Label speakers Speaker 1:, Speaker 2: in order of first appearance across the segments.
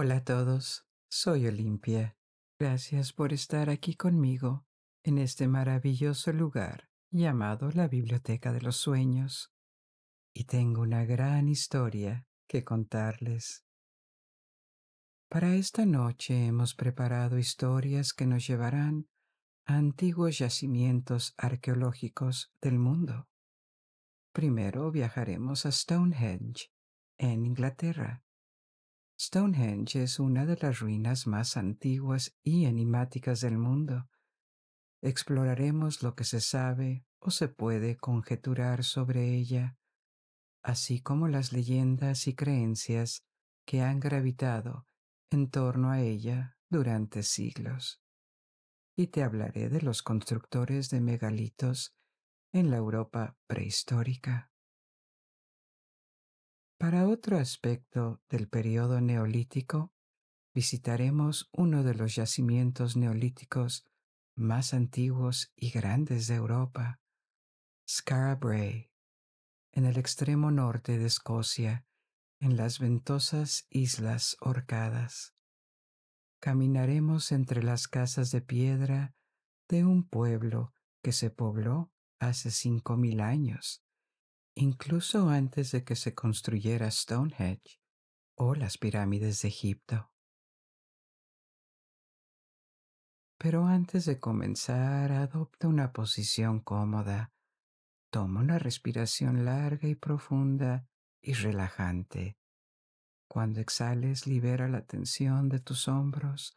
Speaker 1: Hola a todos, soy Olimpia. Gracias por estar aquí conmigo en este maravilloso lugar llamado la Biblioteca de los Sueños. Y tengo una gran historia que contarles. Para esta noche hemos preparado historias que nos llevarán a antiguos yacimientos arqueológicos del mundo. Primero viajaremos a Stonehenge, en Inglaterra. Stonehenge es una de las ruinas más antiguas y enigmáticas del mundo. Exploraremos lo que se sabe o se puede conjeturar sobre ella, así como las leyendas y creencias que han gravitado en torno a ella durante siglos. Y te hablaré de los constructores de megalitos en la Europa prehistórica. Para otro aspecto del periodo neolítico, visitaremos uno de los yacimientos neolíticos más antiguos y grandes de Europa, Skara Brae, en el extremo norte de Escocia, en las ventosas Islas Orcadas. Caminaremos entre las casas de piedra de un pueblo que se pobló hace cinco mil años incluso antes de que se construyera Stonehenge o las pirámides de Egipto. Pero antes de comenzar, adopta una posición cómoda. Toma una respiración larga y profunda y relajante. Cuando exhales, libera la tensión de tus hombros,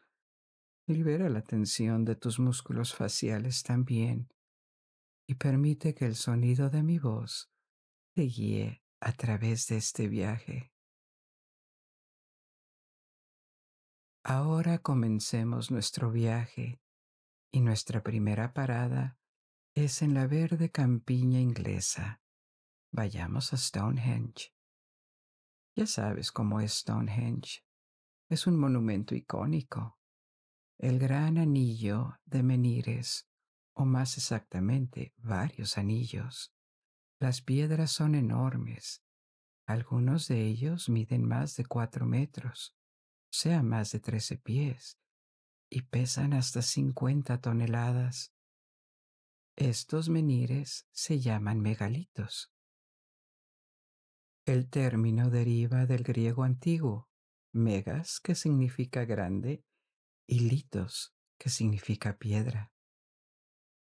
Speaker 1: libera la tensión de tus músculos faciales también y permite que el sonido de mi voz te guíe a través de este viaje. Ahora comencemos nuestro viaje y nuestra primera parada es en la verde campiña inglesa. Vayamos a Stonehenge. Ya sabes cómo es Stonehenge. Es un monumento icónico. El gran anillo de Menires, o más exactamente varios anillos, las piedras son enormes. Algunos de ellos miden más de cuatro metros, sea, más de trece pies, y pesan hasta cincuenta toneladas. Estos menires se llaman megalitos. El término deriva del griego antiguo, megas, que significa grande, y litos, que significa piedra.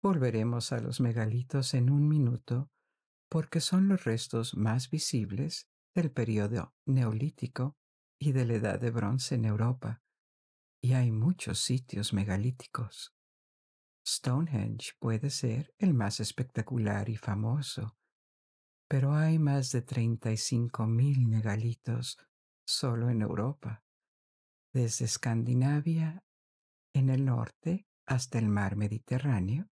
Speaker 1: Volveremos a los megalitos en un minuto porque son los restos más visibles del periodo neolítico y de la edad de bronce en Europa, y hay muchos sitios megalíticos. Stonehenge puede ser el más espectacular y famoso, pero hay más de 35 mil megalitos solo en Europa, desde Escandinavia en el norte hasta el mar Mediterráneo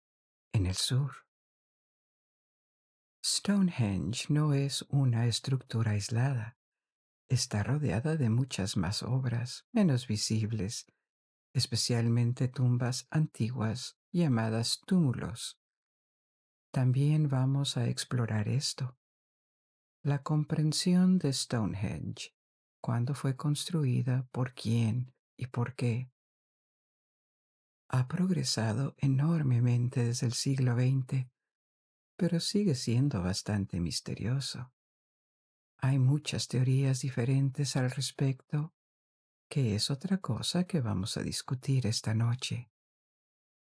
Speaker 1: en el sur. Stonehenge no es una estructura aislada. Está rodeada de muchas más obras, menos visibles, especialmente tumbas antiguas llamadas túmulos. También vamos a explorar esto. La comprensión de Stonehenge, cuándo fue construida, por quién y por qué, ha progresado enormemente desde el siglo XX pero sigue siendo bastante misterioso. Hay muchas teorías diferentes al respecto, que es otra cosa que vamos a discutir esta noche.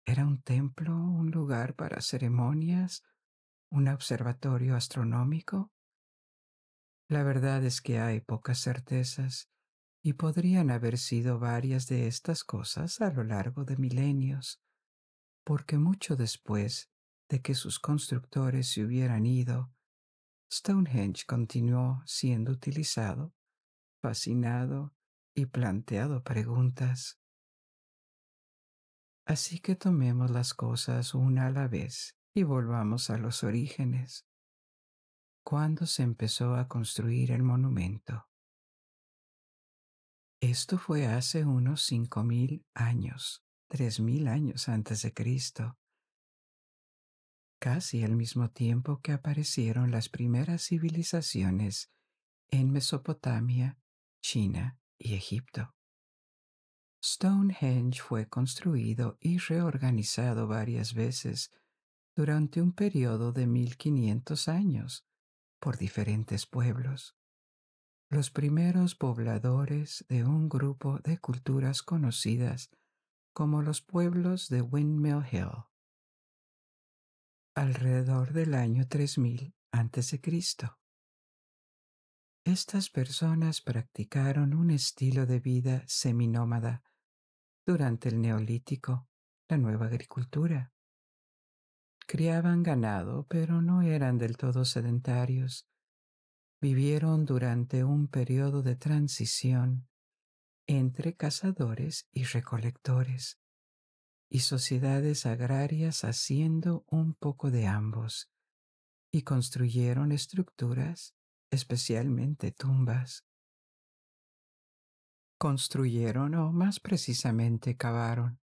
Speaker 1: ¿Era un templo, un lugar para ceremonias, un observatorio astronómico? La verdad es que hay pocas certezas y podrían haber sido varias de estas cosas a lo largo de milenios, porque mucho después de que sus constructores se hubieran ido, Stonehenge continuó siendo utilizado, fascinado y planteado preguntas. Así que tomemos las cosas una a la vez y volvamos a los orígenes. ¿Cuándo se empezó a construir el monumento? Esto fue hace unos cinco mil años, tres mil años antes de Cristo casi al mismo tiempo que aparecieron las primeras civilizaciones en Mesopotamia, China y Egipto. Stonehenge fue construido y reorganizado varias veces durante un periodo de 1500 años por diferentes pueblos. Los primeros pobladores de un grupo de culturas conocidas como los pueblos de Windmill Hill. Alrededor del año 3000 a.C. Estas personas practicaron un estilo de vida seminómada durante el neolítico, la nueva agricultura. Criaban ganado, pero no eran del todo sedentarios. Vivieron durante un periodo de transición entre cazadores y recolectores, y sociedades agrarias haciendo un poco de ambos, y construyeron estructuras, especialmente tumbas. Construyeron, o más precisamente cavaron,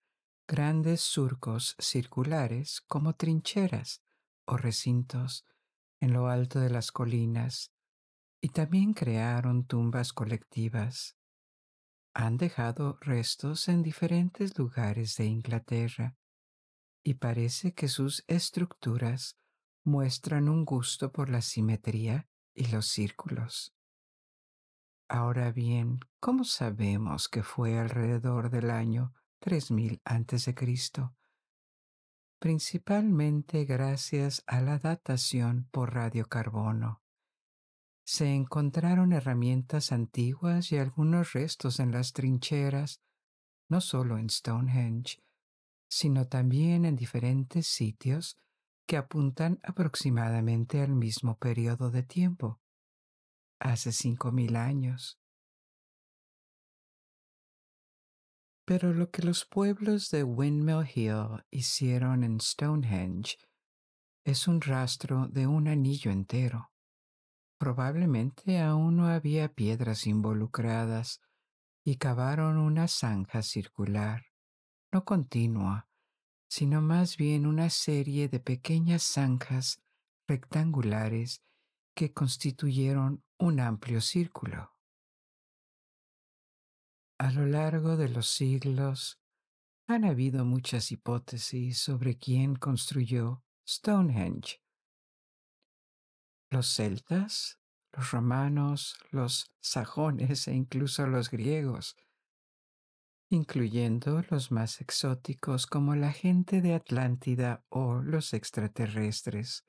Speaker 1: grandes surcos circulares como trincheras o recintos en lo alto de las colinas, y también crearon tumbas colectivas han dejado restos en diferentes lugares de Inglaterra y parece que sus estructuras muestran un gusto por la simetría y los círculos. Ahora bien, ¿cómo sabemos que fue alrededor del año 3000 a.C.? Principalmente gracias a la datación por radiocarbono se encontraron herramientas antiguas y algunos restos en las trincheras, no solo en Stonehenge, sino también en diferentes sitios que apuntan aproximadamente al mismo periodo de tiempo, hace cinco mil años. Pero lo que los pueblos de Windmill Hill hicieron en Stonehenge es un rastro de un anillo entero. Probablemente aún no había piedras involucradas y cavaron una zanja circular, no continua, sino más bien una serie de pequeñas zanjas rectangulares que constituyeron un amplio círculo. A lo largo de los siglos han habido muchas hipótesis sobre quién construyó Stonehenge los celtas, los romanos, los sajones e incluso los griegos, incluyendo los más exóticos como la gente de Atlántida o los extraterrestres.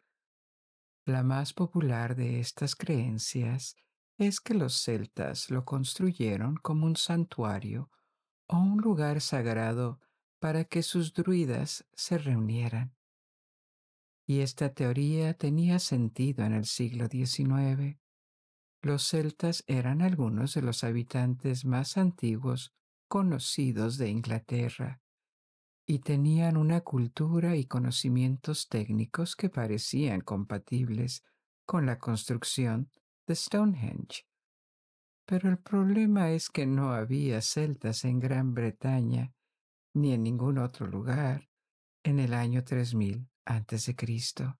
Speaker 1: La más popular de estas creencias es que los celtas lo construyeron como un santuario o un lugar sagrado para que sus druidas se reunieran y esta teoría tenía sentido en el siglo XIX. Los celtas eran algunos de los habitantes más antiguos conocidos de Inglaterra y tenían una cultura y conocimientos técnicos que parecían compatibles con la construcción de Stonehenge. Pero el problema es que no había celtas en Gran Bretaña ni en ningún otro lugar en el año 3000 antes de Cristo.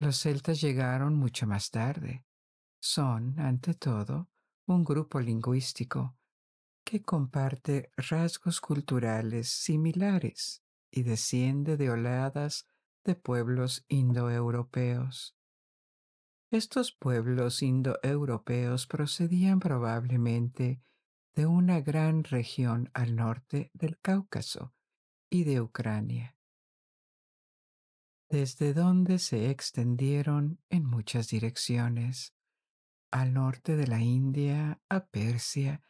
Speaker 1: Los celtas llegaron mucho más tarde. Son, ante todo, un grupo lingüístico que comparte rasgos culturales similares y desciende de oleadas de pueblos indoeuropeos. Estos pueblos indoeuropeos procedían probablemente de una gran región al norte del Cáucaso y de Ucrania desde donde se extendieron en muchas direcciones, al norte de la India, a Persia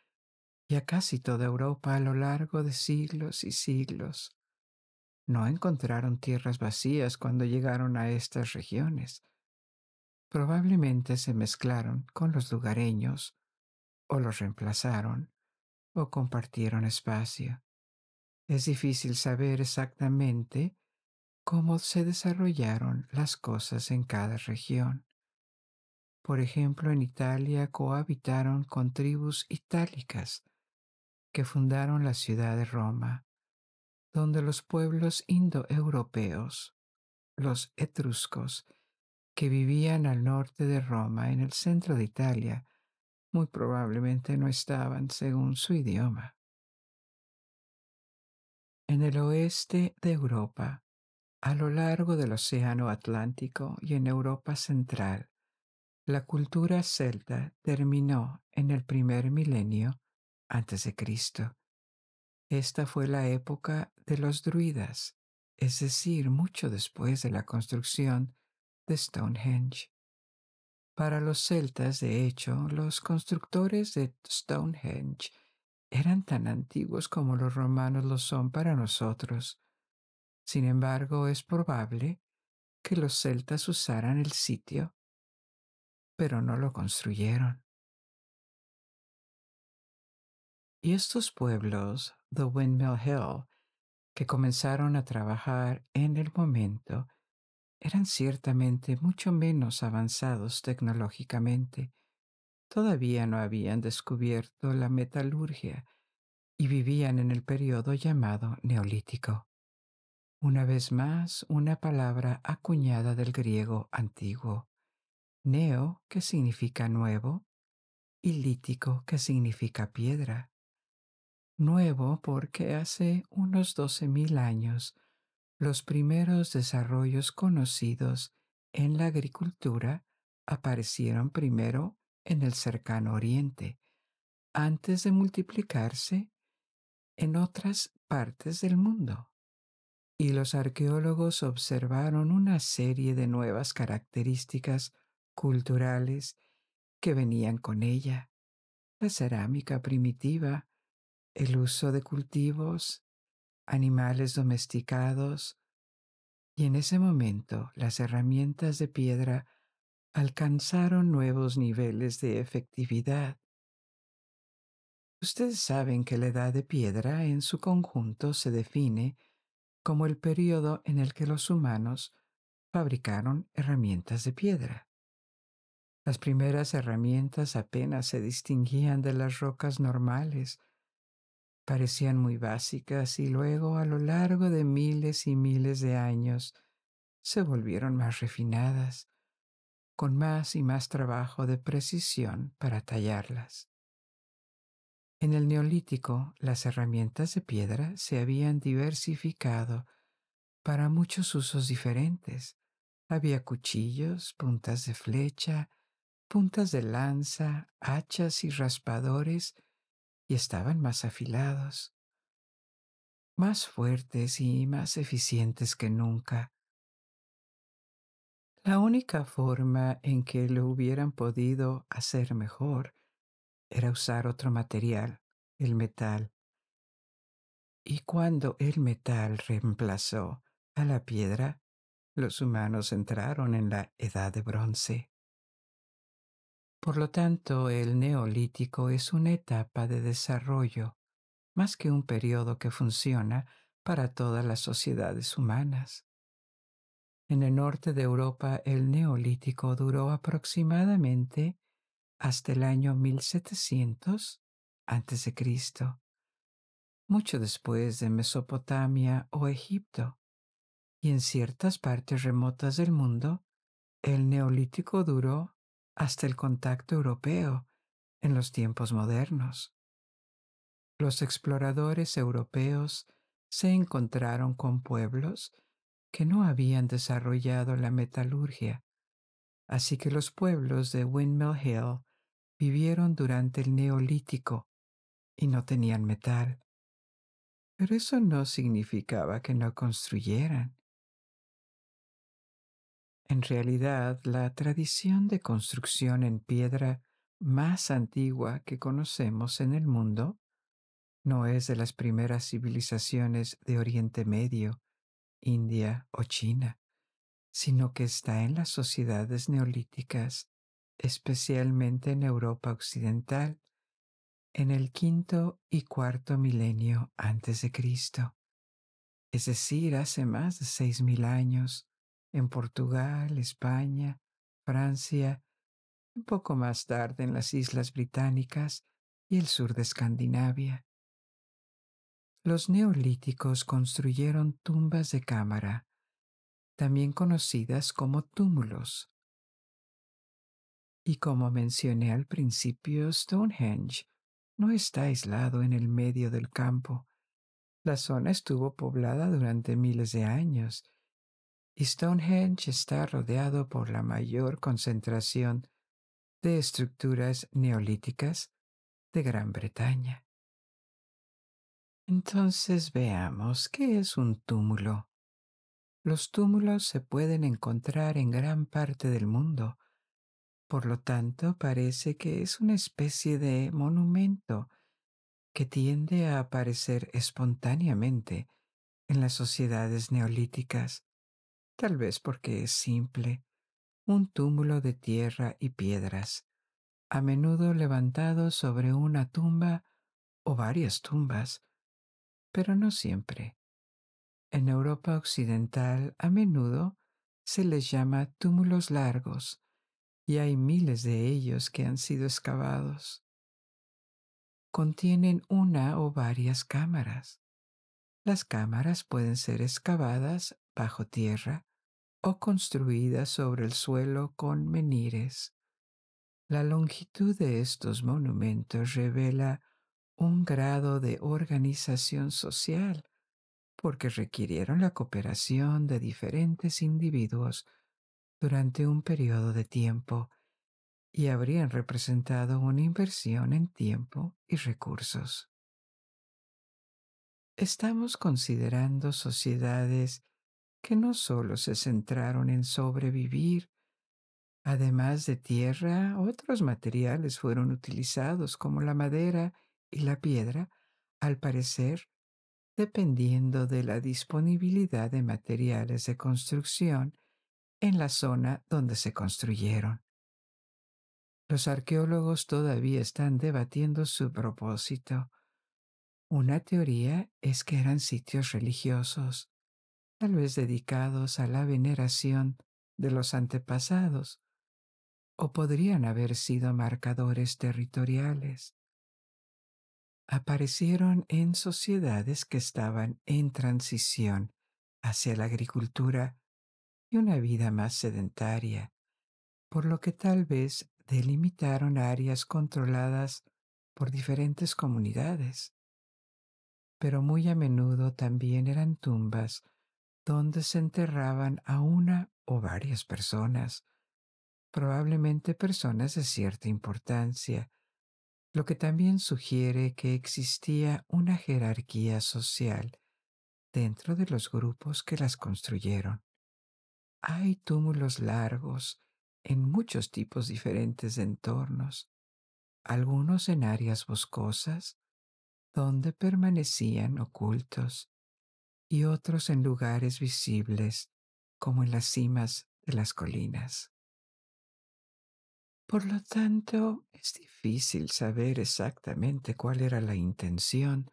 Speaker 1: y a casi toda Europa a lo largo de siglos y siglos. No encontraron tierras vacías cuando llegaron a estas regiones. Probablemente se mezclaron con los lugareños, o los reemplazaron, o compartieron espacio. Es difícil saber exactamente cómo se desarrollaron las cosas en cada región. Por ejemplo, en Italia cohabitaron con tribus itálicas que fundaron la ciudad de Roma, donde los pueblos indoeuropeos, los etruscos, que vivían al norte de Roma en el centro de Italia, muy probablemente no estaban según su idioma. En el oeste de Europa, a lo largo del Océano Atlántico y en Europa Central, la cultura celta terminó en el primer milenio antes de Cristo. Esta fue la época de los druidas, es decir, mucho después de la construcción de Stonehenge. Para los celtas, de hecho, los constructores de Stonehenge eran tan antiguos como los romanos lo son para nosotros. Sin embargo, es probable que los celtas usaran el sitio, pero no lo construyeron. Y estos pueblos, The Windmill Hill, que comenzaron a trabajar en el momento, eran ciertamente mucho menos avanzados tecnológicamente. Todavía no habían descubierto la metalurgia y vivían en el periodo llamado Neolítico. Una vez más, una palabra acuñada del griego antiguo. Neo, que significa nuevo, y lítico, que significa piedra. Nuevo porque hace unos doce mil años los primeros desarrollos conocidos en la agricultura aparecieron primero en el cercano oriente, antes de multiplicarse en otras partes del mundo. Y los arqueólogos observaron una serie de nuevas características culturales que venían con ella. La cerámica primitiva, el uso de cultivos, animales domesticados, y en ese momento las herramientas de piedra alcanzaron nuevos niveles de efectividad. Ustedes saben que la edad de piedra en su conjunto se define como el periodo en el que los humanos fabricaron herramientas de piedra. Las primeras herramientas apenas se distinguían de las rocas normales, parecían muy básicas y luego a lo largo de miles y miles de años se volvieron más refinadas, con más y más trabajo de precisión para tallarlas. En el neolítico las herramientas de piedra se habían diversificado para muchos usos diferentes. Había cuchillos, puntas de flecha, puntas de lanza, hachas y raspadores y estaban más afilados, más fuertes y más eficientes que nunca. La única forma en que lo hubieran podido hacer mejor era usar otro material, el metal. Y cuando el metal reemplazó a la piedra, los humanos entraron en la edad de bronce. Por lo tanto, el neolítico es una etapa de desarrollo, más que un periodo que funciona para todas las sociedades humanas. En el norte de Europa, el neolítico duró aproximadamente hasta el año 1700 a.C., mucho después de Mesopotamia o Egipto, y en ciertas partes remotas del mundo, el neolítico duró hasta el contacto europeo en los tiempos modernos. Los exploradores europeos se encontraron con pueblos que no habían desarrollado la metalurgia, así que los pueblos de Windmill Hill vivieron durante el neolítico y no tenían metal. Pero eso no significaba que no construyeran. En realidad, la tradición de construcción en piedra más antigua que conocemos en el mundo no es de las primeras civilizaciones de Oriente Medio, India o China, sino que está en las sociedades neolíticas, especialmente en Europa Occidental, en el quinto y cuarto milenio antes de Cristo, es decir, hace más de seis mil años, en Portugal, España, Francia, un poco más tarde en las Islas Británicas y el sur de Escandinavia. Los neolíticos construyeron tumbas de cámara, también conocidas como túmulos. Y como mencioné al principio, Stonehenge no está aislado en el medio del campo. La zona estuvo poblada durante miles de años y Stonehenge está rodeado por la mayor concentración de estructuras neolíticas de Gran Bretaña. Entonces veamos qué es un túmulo. Los túmulos se pueden encontrar en gran parte del mundo. Por lo tanto, parece que es una especie de monumento que tiende a aparecer espontáneamente en las sociedades neolíticas, tal vez porque es simple, un túmulo de tierra y piedras, a menudo levantado sobre una tumba o varias tumbas, pero no siempre. En Europa Occidental a menudo se les llama túmulos largos y hay miles de ellos que han sido excavados. Contienen una o varias cámaras. Las cámaras pueden ser excavadas bajo tierra o construidas sobre el suelo con menires. La longitud de estos monumentos revela un grado de organización social porque requirieron la cooperación de diferentes individuos durante un periodo de tiempo y habrían representado una inversión en tiempo y recursos. Estamos considerando sociedades que no solo se centraron en sobrevivir, además de tierra, otros materiales fueron utilizados como la madera y la piedra, al parecer dependiendo de la disponibilidad de materiales de construcción en la zona donde se construyeron. Los arqueólogos todavía están debatiendo su propósito. Una teoría es que eran sitios religiosos, tal vez dedicados a la veneración de los antepasados, o podrían haber sido marcadores territoriales aparecieron en sociedades que estaban en transición hacia la agricultura y una vida más sedentaria, por lo que tal vez delimitaron áreas controladas por diferentes comunidades. Pero muy a menudo también eran tumbas donde se enterraban a una o varias personas, probablemente personas de cierta importancia, lo que también sugiere que existía una jerarquía social dentro de los grupos que las construyeron. Hay túmulos largos en muchos tipos diferentes de entornos, algunos en áreas boscosas, donde permanecían ocultos, y otros en lugares visibles, como en las cimas de las colinas. Por lo tanto, es difícil saber exactamente cuál era la intención.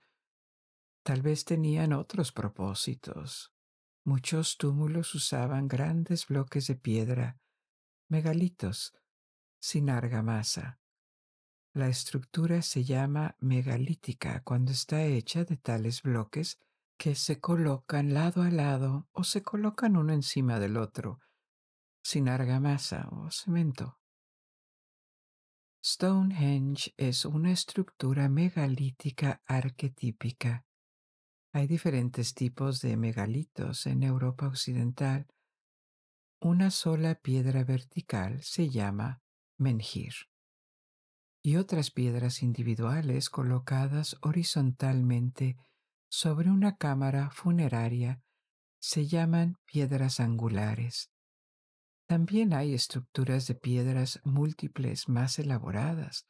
Speaker 1: Tal vez tenían otros propósitos. Muchos túmulos usaban grandes bloques de piedra, megalitos, sin argamasa. La estructura se llama megalítica cuando está hecha de tales bloques que se colocan lado a lado o se colocan uno encima del otro, sin argamasa o cemento. Stonehenge es una estructura megalítica arquetípica. Hay diferentes tipos de megalitos en Europa Occidental. Una sola piedra vertical se llama menhir y otras piedras individuales colocadas horizontalmente sobre una cámara funeraria se llaman piedras angulares. También hay estructuras de piedras múltiples más elaboradas.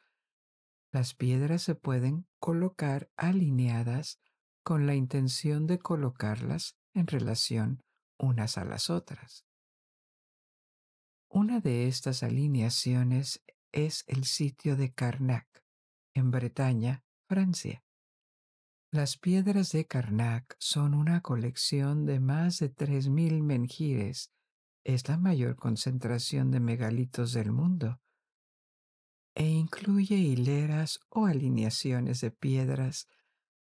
Speaker 1: Las piedras se pueden colocar alineadas con la intención de colocarlas en relación unas a las otras. Una de estas alineaciones es el sitio de Karnak, en Bretaña, Francia. Las piedras de Karnak son una colección de más de 3.000 menhires es la mayor concentración de megalitos del mundo e incluye hileras o alineaciones de piedras,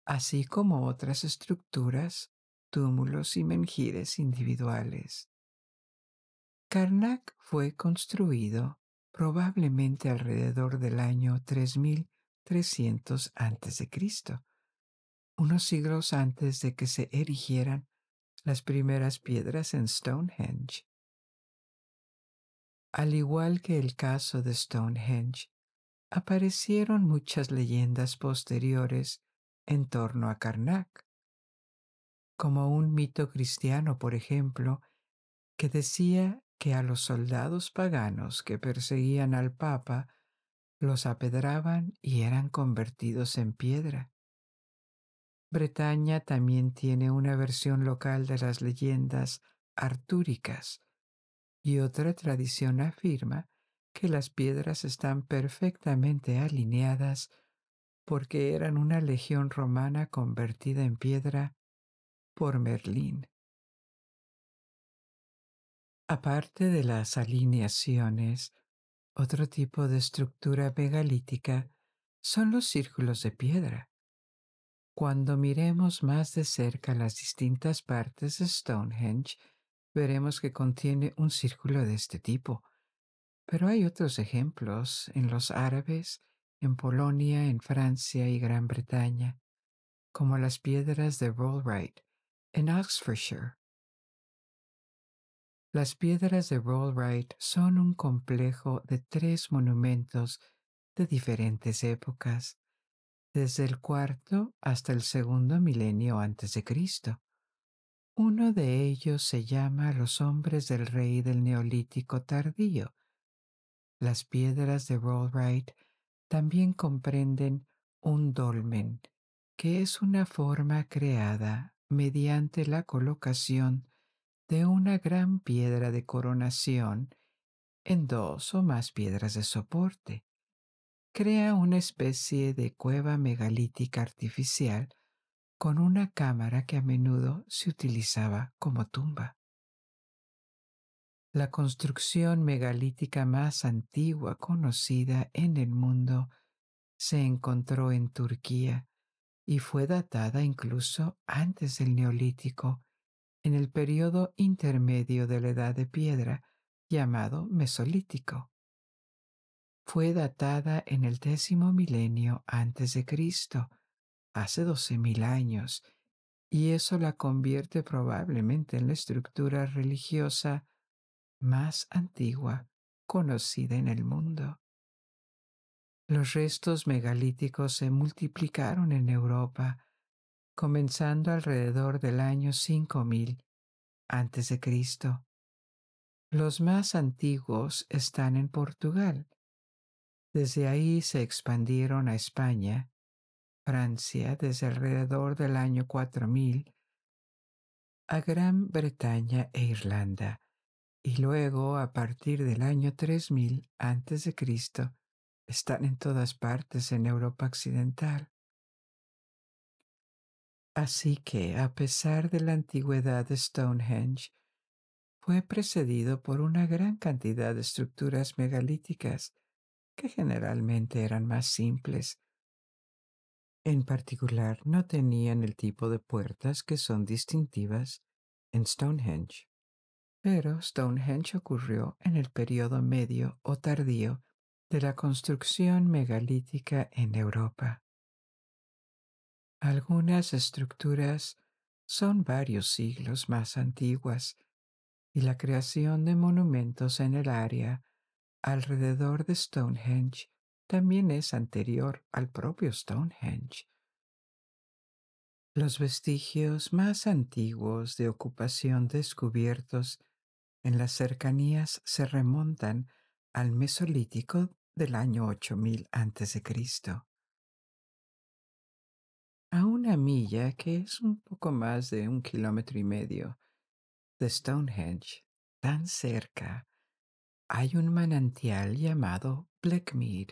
Speaker 1: así como otras estructuras, túmulos y menjires individuales. Karnak fue construido probablemente alrededor del año 3300 a.C., unos siglos antes de que se erigieran las primeras piedras en Stonehenge. Al igual que el caso de Stonehenge, aparecieron muchas leyendas posteriores en torno a Karnak, como un mito cristiano, por ejemplo, que decía que a los soldados paganos que perseguían al Papa los apedraban y eran convertidos en piedra. Bretaña también tiene una versión local de las leyendas artúricas y otra tradición afirma que las piedras están perfectamente alineadas porque eran una legión romana convertida en piedra por Merlín. Aparte de las alineaciones, otro tipo de estructura megalítica son los círculos de piedra. Cuando miremos más de cerca las distintas partes de Stonehenge, veremos que contiene un círculo de este tipo. Pero hay otros ejemplos en los árabes, en Polonia, en Francia y Gran Bretaña, como las piedras de Rollright en Oxfordshire las piedras de Rollright son un complejo de tres monumentos de diferentes épocas, desde el cuarto hasta el segundo milenio antes de Cristo. Uno de ellos se llama Los hombres del rey del Neolítico tardío. Las piedras de Rollright también comprenden un dolmen, que es una forma creada mediante la colocación de una gran piedra de coronación en dos o más piedras de soporte. Crea una especie de cueva megalítica artificial con una cámara que a menudo se utilizaba como tumba. La construcción megalítica más antigua conocida en el mundo se encontró en Turquía y fue datada incluso antes del Neolítico en el periodo intermedio de la Edad de Piedra, llamado Mesolítico. Fue datada en el décimo milenio antes de Cristo, hace doce mil años, y eso la convierte probablemente en la estructura religiosa más antigua conocida en el mundo. Los restos megalíticos se multiplicaron en Europa comenzando alrededor del año 5000 antes de Cristo. Los más antiguos están en Portugal. Desde ahí se expandieron a España, Francia desde alrededor del año 4000, a Gran Bretaña e Irlanda, y luego a partir del año 3000 antes de Cristo están en todas partes en Europa occidental. Así que, a pesar de la antigüedad de Stonehenge, fue precedido por una gran cantidad de estructuras megalíticas que generalmente eran más simples. En particular, no tenían el tipo de puertas que son distintivas en Stonehenge. Pero Stonehenge ocurrió en el periodo medio o tardío de la construcción megalítica en Europa. Algunas estructuras son varios siglos más antiguas y la creación de monumentos en el área alrededor de Stonehenge también es anterior al propio Stonehenge. Los vestigios más antiguos de ocupación descubiertos en las cercanías se remontan al Mesolítico del año 8000 a.C a una milla, que es un poco más de un kilómetro y medio, de Stonehenge, tan cerca, hay un manantial llamado Blackmead,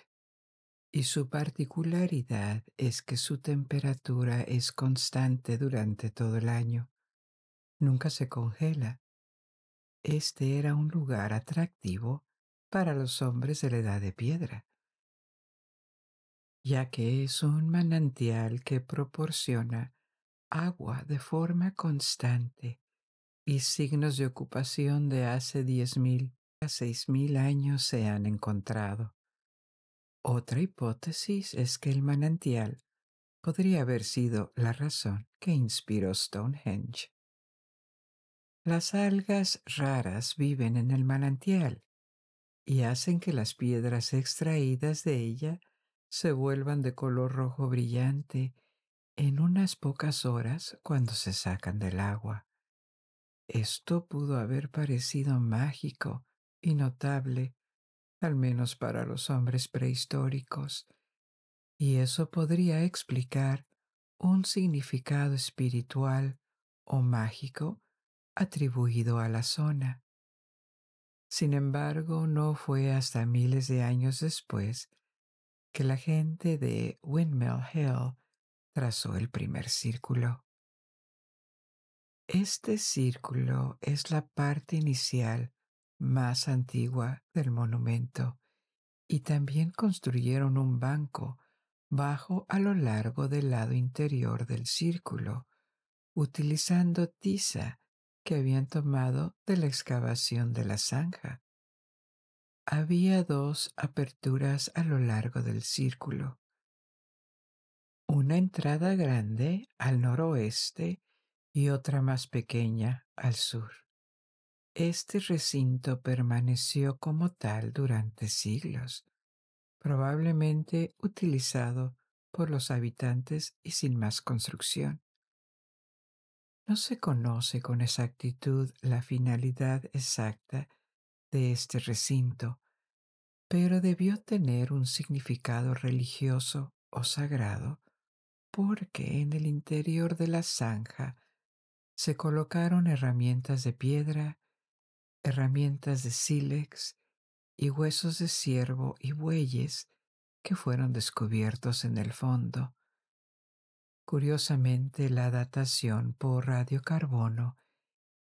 Speaker 1: y su particularidad es que su temperatura es constante durante todo el año. Nunca se congela. Este era un lugar atractivo para los hombres de la edad de piedra ya que es un manantial que proporciona agua de forma constante y signos de ocupación de hace diez mil a seis mil años se han encontrado. Otra hipótesis es que el manantial podría haber sido la razón que inspiró Stonehenge. Las algas raras viven en el manantial y hacen que las piedras extraídas de ella se vuelvan de color rojo brillante en unas pocas horas cuando se sacan del agua. Esto pudo haber parecido mágico y notable, al menos para los hombres prehistóricos, y eso podría explicar un significado espiritual o mágico atribuido a la zona. Sin embargo, no fue hasta miles de años después que la gente de Windmill Hill trazó el primer círculo. Este círculo es la parte inicial más antigua del monumento y también construyeron un banco bajo a lo largo del lado interior del círculo, utilizando tiza que habían tomado de la excavación de la zanja. Había dos aperturas a lo largo del círculo. Una entrada grande al noroeste y otra más pequeña al sur. Este recinto permaneció como tal durante siglos, probablemente utilizado por los habitantes y sin más construcción. No se conoce con exactitud la finalidad exacta de este recinto, pero debió tener un significado religioso o sagrado porque en el interior de la zanja se colocaron herramientas de piedra, herramientas de sílex y huesos de ciervo y bueyes que fueron descubiertos en el fondo Curiosamente, la datación por radiocarbono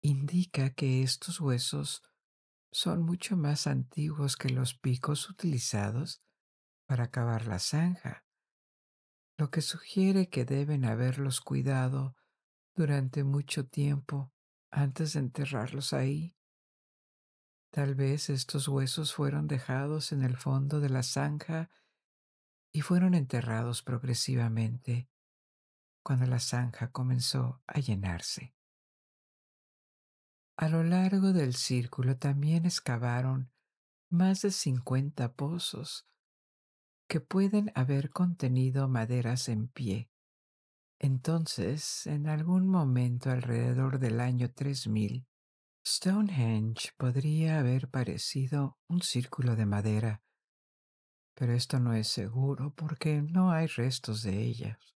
Speaker 1: indica que estos huesos son mucho más antiguos que los picos utilizados para cavar la zanja, lo que sugiere que deben haberlos cuidado durante mucho tiempo antes de enterrarlos ahí. Tal vez estos huesos fueron dejados en el fondo de la zanja y fueron enterrados progresivamente cuando la zanja comenzó a llenarse. A lo largo del círculo también excavaron más de 50 pozos que pueden haber contenido maderas en pie. Entonces, en algún momento alrededor del año 3000, Stonehenge podría haber parecido un círculo de madera, pero esto no es seguro porque no hay restos de ellas.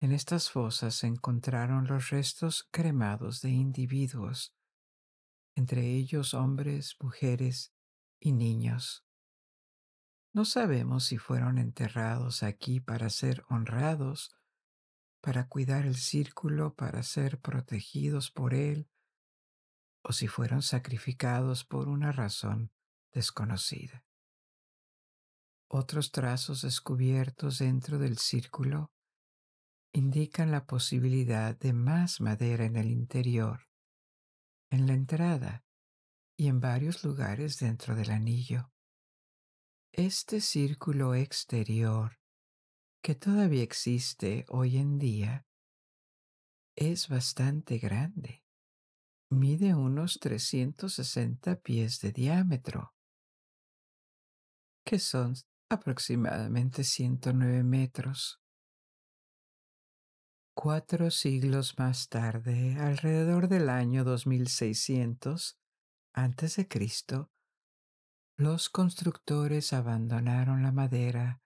Speaker 1: En estas fosas se encontraron los restos cremados de individuos, entre ellos hombres, mujeres y niños. No sabemos si fueron enterrados aquí para ser honrados, para cuidar el círculo, para ser protegidos por él, o si fueron sacrificados por una razón desconocida. Otros trazos descubiertos dentro del círculo indican la posibilidad de más madera en el interior, en la entrada y en varios lugares dentro del anillo. Este círculo exterior, que todavía existe hoy en día, es bastante grande. Mide unos 360 pies de diámetro, que son aproximadamente 109 metros. Cuatro siglos más tarde, alrededor del año 2600 a.C., los constructores abandonaron la madera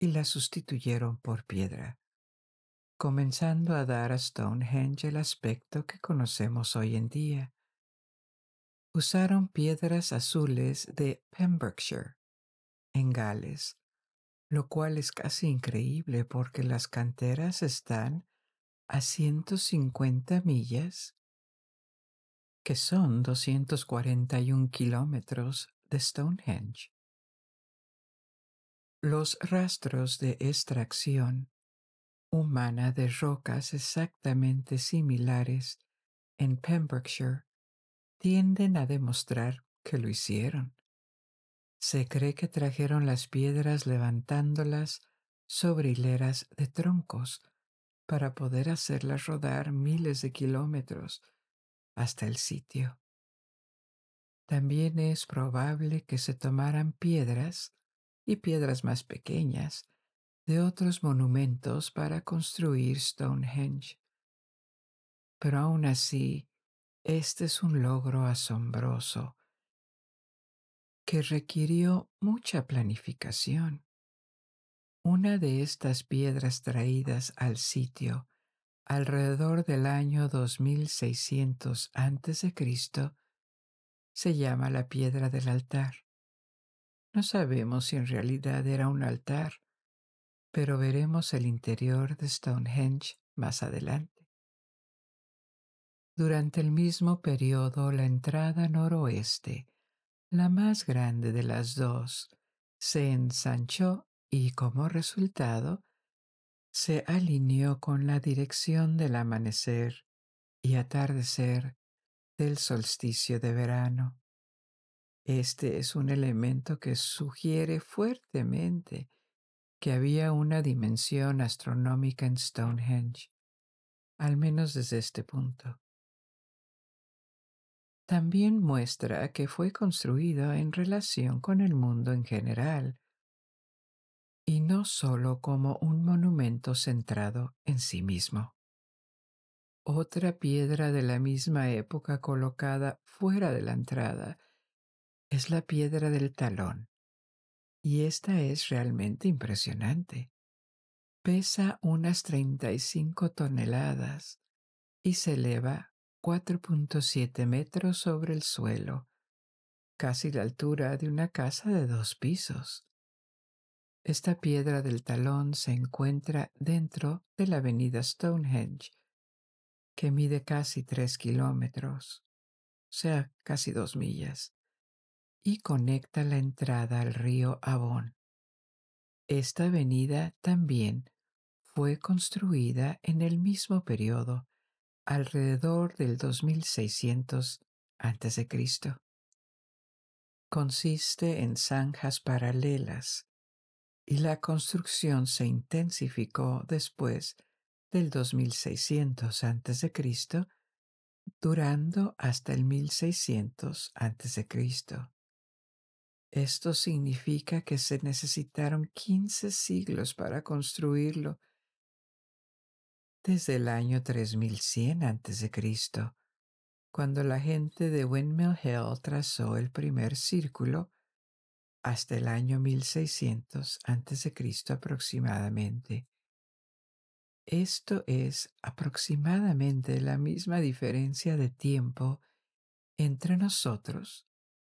Speaker 1: y la sustituyeron por piedra, comenzando a dar a Stonehenge el aspecto que conocemos hoy en día. Usaron piedras azules de Pembrokeshire, en Gales, lo cual es casi increíble porque las canteras están a 150 millas, que son 241 kilómetros de Stonehenge. Los rastros de extracción humana de rocas exactamente similares en Pembrokeshire tienden a demostrar que lo hicieron. Se cree que trajeron las piedras levantándolas sobre hileras de troncos para poder hacerlas rodar miles de kilómetros hasta el sitio. También es probable que se tomaran piedras y piedras más pequeñas de otros monumentos para construir Stonehenge. Pero aún así, este es un logro asombroso que requirió mucha planificación. Una de estas piedras traídas al sitio alrededor del año 2600 a.C. se llama la piedra del altar. No sabemos si en realidad era un altar, pero veremos el interior de Stonehenge más adelante. Durante el mismo periodo, la entrada noroeste, la más grande de las dos, se ensanchó y como resultado se alineó con la dirección del amanecer y atardecer del solsticio de verano. Este es un elemento que sugiere fuertemente que había una dimensión astronómica en Stonehenge, al menos desde este punto. También muestra que fue construido en relación con el mundo en general, y no solo como un monumento centrado en sí mismo. Otra piedra de la misma época colocada fuera de la entrada es la piedra del talón, y esta es realmente impresionante. Pesa unas 35 toneladas y se eleva 4.7 metros sobre el suelo, casi la altura de una casa de dos pisos. Esta piedra del talón se encuentra dentro de la avenida Stonehenge, que mide casi tres kilómetros, o sea, casi dos millas, y conecta la entrada al río Avon. Esta avenida también fue construida en el mismo periodo, alrededor del 2600 a.C. Consiste en zanjas paralelas y la construcción se intensificó después del 2600 a.C., durando hasta el 1600 a.C. Esto significa que se necesitaron 15 siglos para construirlo. Desde el año 3100 a.C., cuando la gente de Windmill Hill trazó el primer círculo, hasta el año 1600 a.C. aproximadamente. Esto es aproximadamente la misma diferencia de tiempo entre nosotros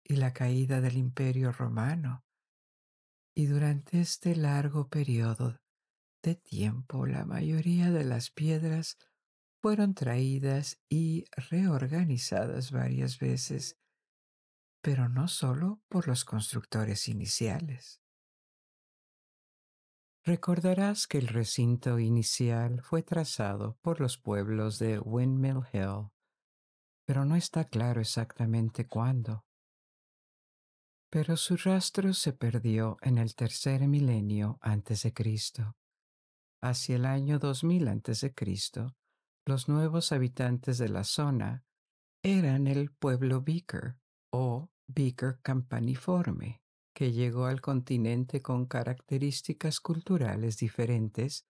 Speaker 1: y la caída del Imperio Romano. Y durante este largo periodo de tiempo la mayoría de las piedras fueron traídas y reorganizadas varias veces pero no solo por los constructores iniciales. Recordarás que el recinto inicial fue trazado por los pueblos de Windmill Hill, pero no está claro exactamente cuándo. Pero su rastro se perdió en el tercer milenio antes de Cristo. Hacia el año 2000 antes de Cristo, los nuevos habitantes de la zona eran el pueblo Beaker o Beaker campaniforme, que llegó al continente con características culturales diferentes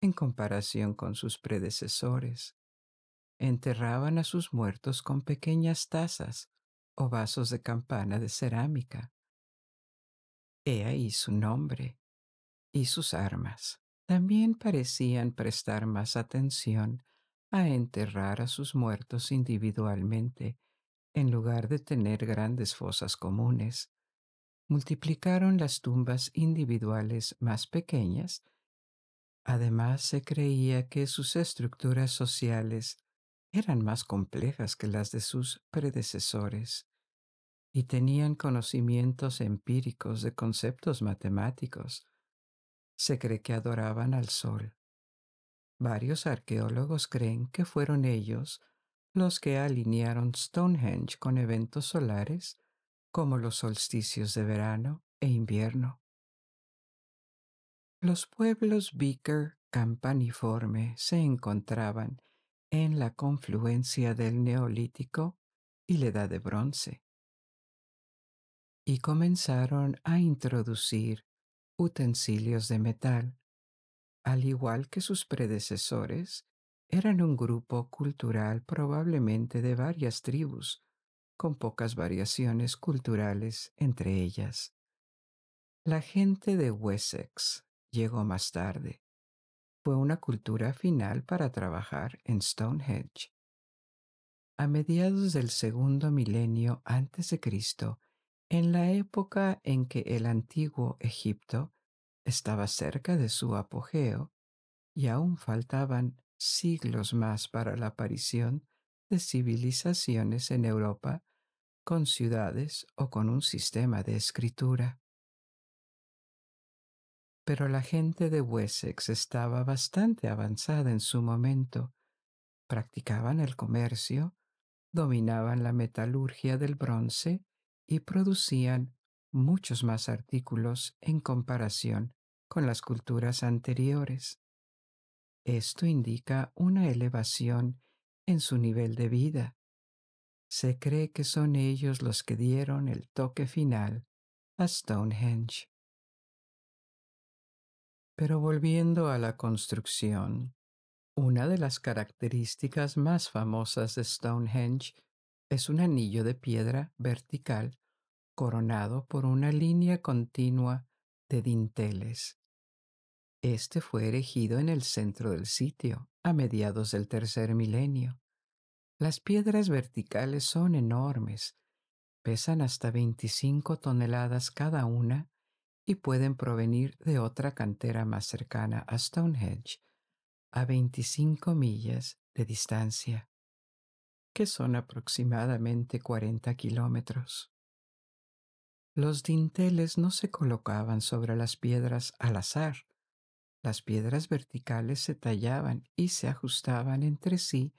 Speaker 1: en comparación con sus predecesores. Enterraban a sus muertos con pequeñas tazas o vasos de campana de cerámica. He ahí su nombre y sus armas. También parecían prestar más atención a enterrar a sus muertos individualmente en lugar de tener grandes fosas comunes, multiplicaron las tumbas individuales más pequeñas. Además, se creía que sus estructuras sociales eran más complejas que las de sus predecesores y tenían conocimientos empíricos de conceptos matemáticos. Se cree que adoraban al sol. Varios arqueólogos creen que fueron ellos los que alinearon Stonehenge con eventos solares como los solsticios de verano e invierno. Los pueblos Beaker campaniforme se encontraban en la confluencia del Neolítico y la Edad de Bronce y comenzaron a introducir utensilios de metal. Al igual que sus predecesores, eran un grupo cultural probablemente de varias tribus, con pocas variaciones culturales entre ellas. La gente de Wessex llegó más tarde. Fue una cultura final para trabajar en Stonehenge. A mediados del segundo milenio antes de Cristo, en la época en que el antiguo Egipto estaba cerca de su apogeo y aún faltaban siglos más para la aparición de civilizaciones en Europa con ciudades o con un sistema de escritura. Pero la gente de Wessex estaba bastante avanzada en su momento. Practicaban el comercio, dominaban la metalurgia del bronce y producían muchos más artículos en comparación con las culturas anteriores. Esto indica una elevación en su nivel de vida. Se cree que son ellos los que dieron el toque final a Stonehenge. Pero volviendo a la construcción, una de las características más famosas de Stonehenge es un anillo de piedra vertical coronado por una línea continua de dinteles. Este fue erigido en el centro del sitio a mediados del tercer milenio. Las piedras verticales son enormes, pesan hasta 25 toneladas cada una y pueden provenir de otra cantera más cercana a Stonehenge, a 25 millas de distancia que son aproximadamente 40 kilómetros. Los dinteles no se colocaban sobre las piedras al azar. Las piedras verticales se tallaban y se ajustaban entre sí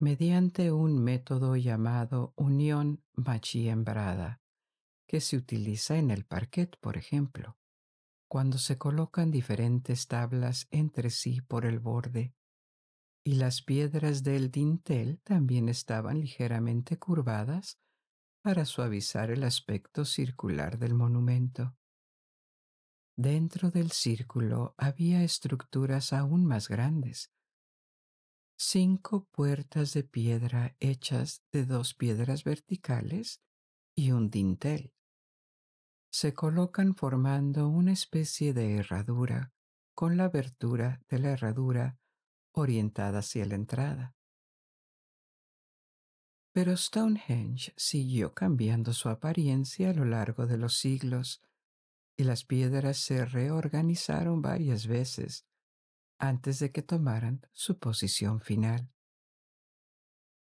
Speaker 1: mediante un método llamado unión machiembrada, que se utiliza en el parquet, por ejemplo, cuando se colocan diferentes tablas entre sí por el borde y las piedras del dintel también estaban ligeramente curvadas para suavizar el aspecto circular del monumento. Dentro del círculo había estructuras aún más grandes. Cinco puertas de piedra hechas de dos piedras verticales y un dintel. Se colocan formando una especie de herradura con la abertura de la herradura orientada hacia la entrada. Pero Stonehenge siguió cambiando su apariencia a lo largo de los siglos y las piedras se reorganizaron varias veces antes de que tomaran su posición final.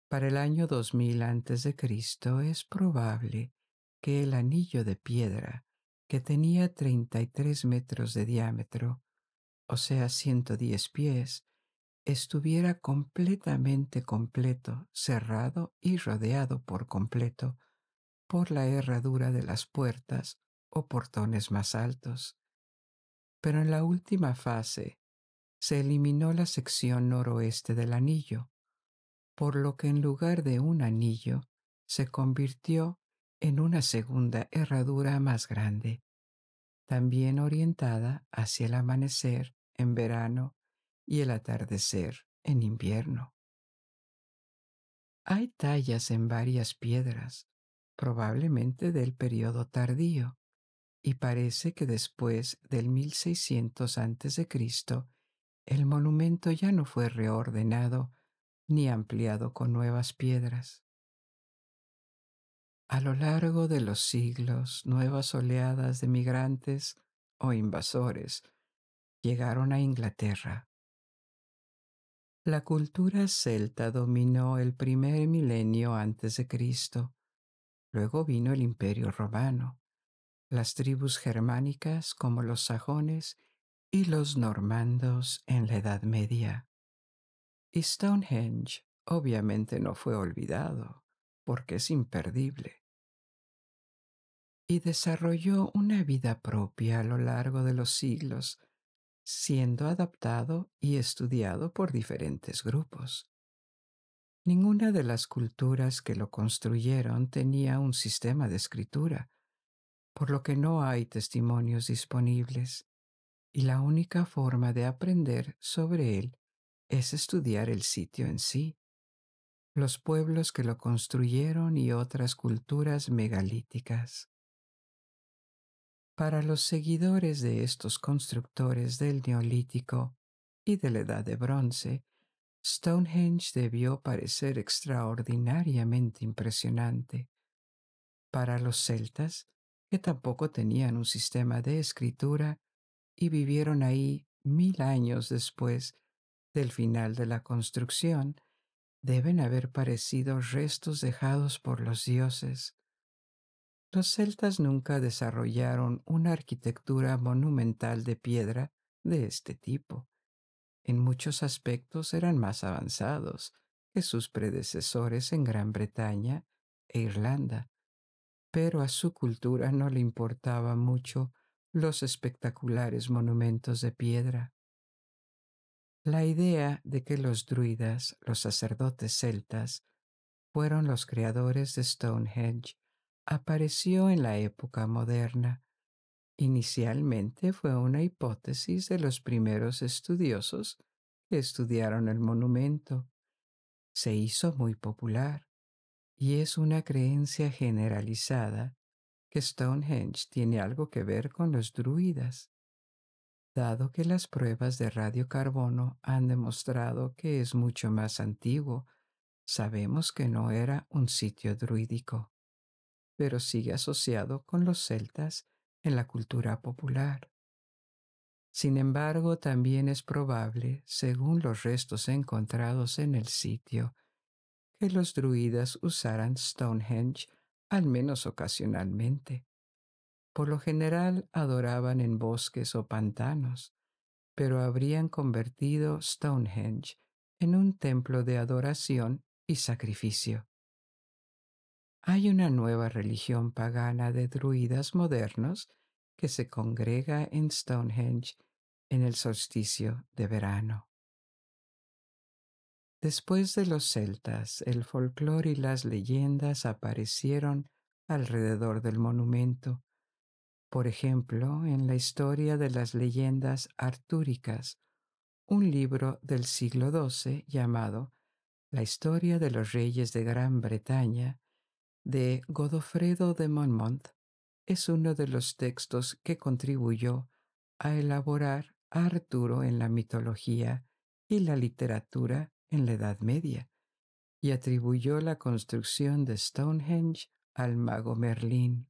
Speaker 1: Para el año 2000 a.C. es probable que el anillo de piedra, que tenía 33 metros de diámetro, o sea 110 pies, estuviera completamente completo, cerrado y rodeado por completo por la herradura de las puertas o portones más altos. Pero en la última fase se eliminó la sección noroeste del anillo, por lo que en lugar de un anillo se convirtió en una segunda herradura más grande, también orientada hacia el amanecer en verano y el atardecer en invierno. Hay tallas en varias piedras, probablemente del periodo tardío, y parece que después del 1600 a.C., el monumento ya no fue reordenado ni ampliado con nuevas piedras. A lo largo de los siglos, nuevas oleadas de migrantes o invasores llegaron a Inglaterra la cultura celta dominó el primer milenio antes de Cristo. Luego vino el imperio romano, las tribus germánicas como los sajones y los normandos en la Edad Media. Y Stonehenge obviamente no fue olvidado, porque es imperdible. y desarrolló una vida propia a lo largo de los siglos, siendo adaptado y estudiado por diferentes grupos. Ninguna de las culturas que lo construyeron tenía un sistema de escritura, por lo que no hay testimonios disponibles, y la única forma de aprender sobre él es estudiar el sitio en sí, los pueblos que lo construyeron y otras culturas megalíticas. Para los seguidores de estos constructores del Neolítico y de la Edad de Bronce, Stonehenge debió parecer extraordinariamente impresionante. Para los celtas, que tampoco tenían un sistema de escritura y vivieron ahí mil años después del final de la construcción, deben haber parecido restos dejados por los dioses. Los celtas nunca desarrollaron una arquitectura monumental de piedra de este tipo. En muchos aspectos eran más avanzados que sus predecesores en Gran Bretaña e Irlanda, pero a su cultura no le importaba mucho los espectaculares monumentos de piedra. La idea de que los druidas, los sacerdotes celtas, fueron los creadores de Stonehenge apareció en la época moderna. Inicialmente fue una hipótesis de los primeros estudiosos que estudiaron el monumento. Se hizo muy popular y es una creencia generalizada que Stonehenge tiene algo que ver con los druidas dado que las pruebas de radiocarbono han demostrado que es mucho más antiguo, sabemos que no era un sitio druídico, pero sigue asociado con los celtas en la cultura popular. Sin embargo, también es probable, según los restos encontrados en el sitio, que los druidas usaran Stonehenge al menos ocasionalmente. Por lo general adoraban en bosques o pantanos, pero habrían convertido Stonehenge en un templo de adoración y sacrificio. Hay una nueva religión pagana de druidas modernos que se congrega en Stonehenge en el solsticio de verano. Después de los celtas, el folclore y las leyendas aparecieron alrededor del monumento, por ejemplo, en la historia de las leyendas artúricas, un libro del siglo XII llamado La historia de los reyes de Gran Bretaña de Godofredo de Monmouth es uno de los textos que contribuyó a elaborar a Arturo en la mitología y la literatura en la Edad Media y atribuyó la construcción de Stonehenge al mago Merlín.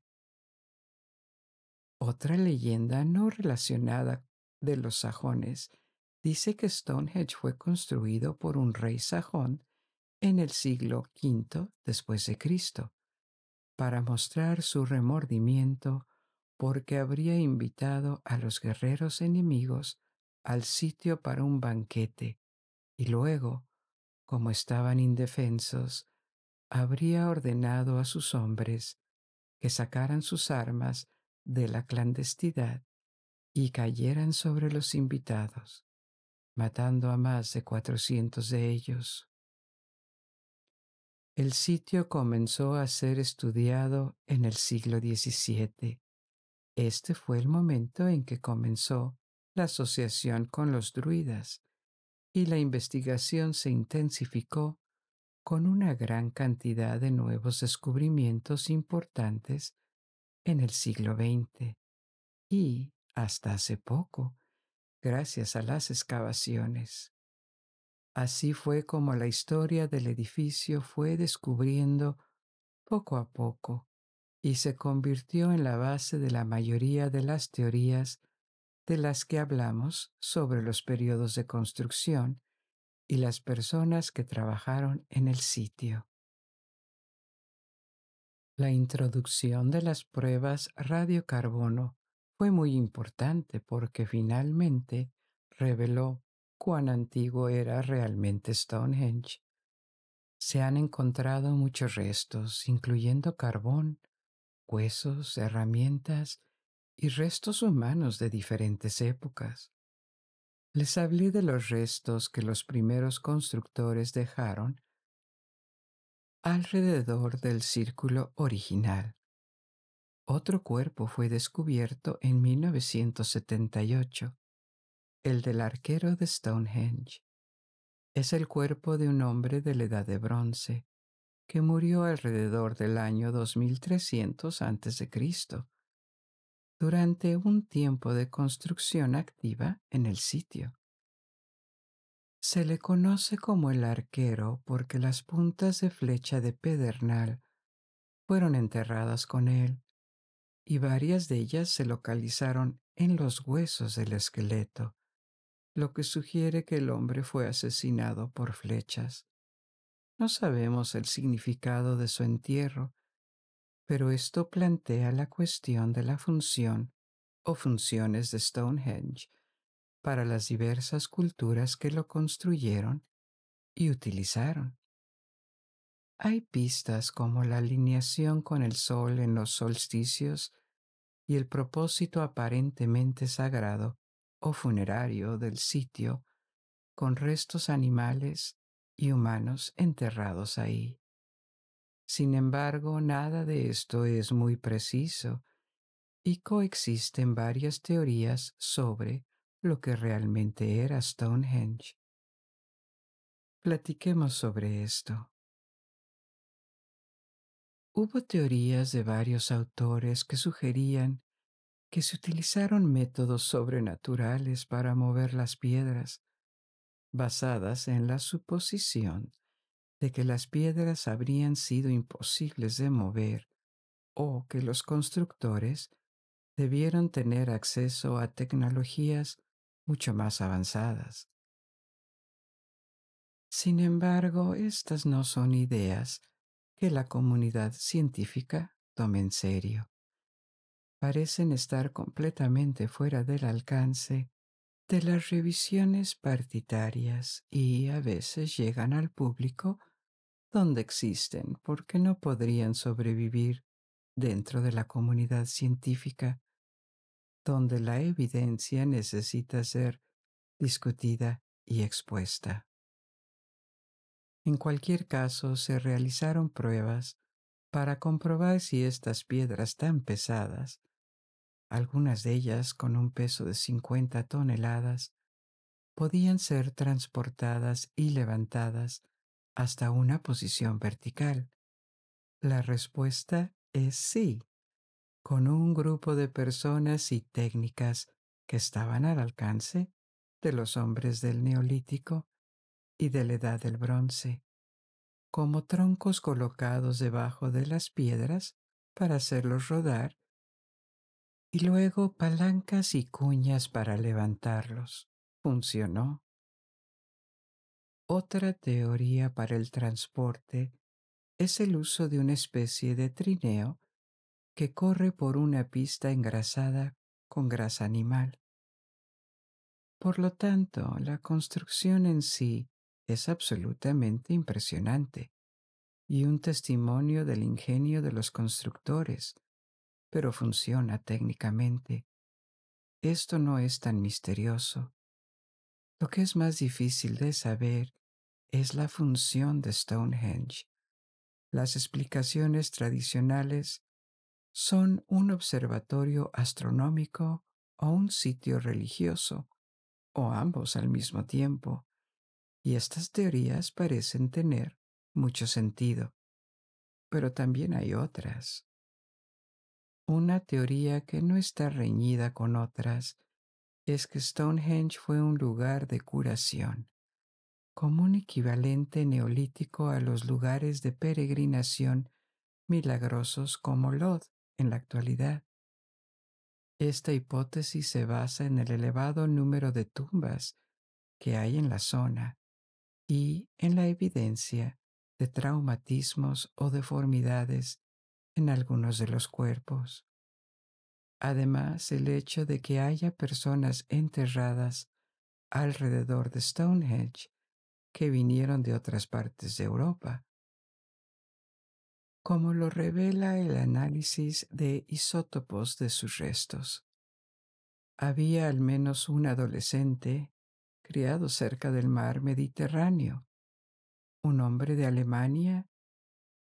Speaker 1: Otra leyenda no relacionada de los sajones dice que Stonehenge fue construido por un rey sajón en el siglo V después de Cristo para mostrar su remordimiento porque habría invitado a los guerreros enemigos al sitio para un banquete y luego, como estaban indefensos, habría ordenado a sus hombres que sacaran sus armas de la clandestinidad y cayeran sobre los invitados, matando a más de cuatrocientos de ellos. El sitio comenzó a ser estudiado en el siglo XVII. Este fue el momento en que comenzó la asociación con los druidas y la investigación se intensificó con una gran cantidad de nuevos descubrimientos importantes en el siglo XX y, hasta hace poco, gracias a las excavaciones. Así fue como la historia del edificio fue descubriendo poco a poco y se convirtió en la base de la mayoría de las teorías de las que hablamos sobre los periodos de construcción y las personas que trabajaron en el sitio. La introducción de las pruebas radiocarbono fue muy importante porque finalmente reveló cuán antiguo era realmente Stonehenge. Se han encontrado muchos restos, incluyendo carbón, huesos, herramientas y restos humanos de diferentes épocas. Les hablé de los restos que los primeros constructores dejaron alrededor del círculo original. Otro cuerpo fue descubierto en 1978, el del arquero de Stonehenge. Es el cuerpo de un hombre de la Edad de Bronce que murió alrededor del año 2300 a.C., durante un tiempo de construcción activa en el sitio. Se le conoce como el arquero porque las puntas de flecha de pedernal fueron enterradas con él y varias de ellas se localizaron en los huesos del esqueleto, lo que sugiere que el hombre fue asesinado por flechas. No sabemos el significado de su entierro, pero esto plantea la cuestión de la función o funciones de Stonehenge para las diversas culturas que lo construyeron y utilizaron. Hay pistas como la alineación con el sol en los solsticios y el propósito aparentemente sagrado o funerario del sitio con restos animales y humanos enterrados ahí. Sin embargo, nada de esto es muy preciso y coexisten varias teorías sobre lo que realmente era Stonehenge. Platiquemos sobre esto. Hubo teorías de varios autores que sugerían que se utilizaron métodos sobrenaturales para mover las piedras, basadas en la suposición de que las piedras habrían sido imposibles de mover o que los constructores debieron tener acceso a tecnologías mucho más avanzadas. Sin embargo, estas no son ideas que la comunidad científica tome en serio. Parecen estar completamente fuera del alcance de las revisiones partitarias y a veces llegan al público donde existen porque no podrían sobrevivir dentro de la comunidad científica donde la evidencia necesita ser discutida y expuesta. En cualquier caso, se realizaron pruebas para comprobar si estas piedras tan pesadas, algunas de ellas con un peso de 50 toneladas, podían ser transportadas y levantadas hasta una posición vertical. La respuesta es sí con un grupo de personas y técnicas que estaban al alcance de los hombres del Neolítico y de la Edad del Bronce, como troncos colocados debajo de las piedras para hacerlos rodar y luego palancas y cuñas para levantarlos. Funcionó. Otra teoría para el transporte es el uso de una especie de trineo que corre por una pista engrasada con grasa animal. Por lo tanto, la construcción en sí es absolutamente impresionante y un testimonio del ingenio de los constructores, pero funciona técnicamente. Esto no es tan misterioso. Lo que es más difícil de saber es la función de Stonehenge. Las explicaciones tradicionales son un observatorio astronómico o un sitio religioso, o ambos al mismo tiempo, y estas teorías parecen tener mucho sentido. Pero también hay otras. Una teoría que no está reñida con otras es que Stonehenge fue un lugar de curación, como un equivalente neolítico a los lugares de peregrinación milagrosos como Lod en la actualidad. Esta hipótesis se basa en el elevado número de tumbas que hay en la zona y en la evidencia de traumatismos o deformidades en algunos de los cuerpos. Además, el hecho de que haya personas enterradas alrededor de Stonehenge que vinieron de otras partes de Europa como lo revela el análisis de isótopos de sus restos. Había al menos un adolescente criado cerca del mar Mediterráneo, un hombre de Alemania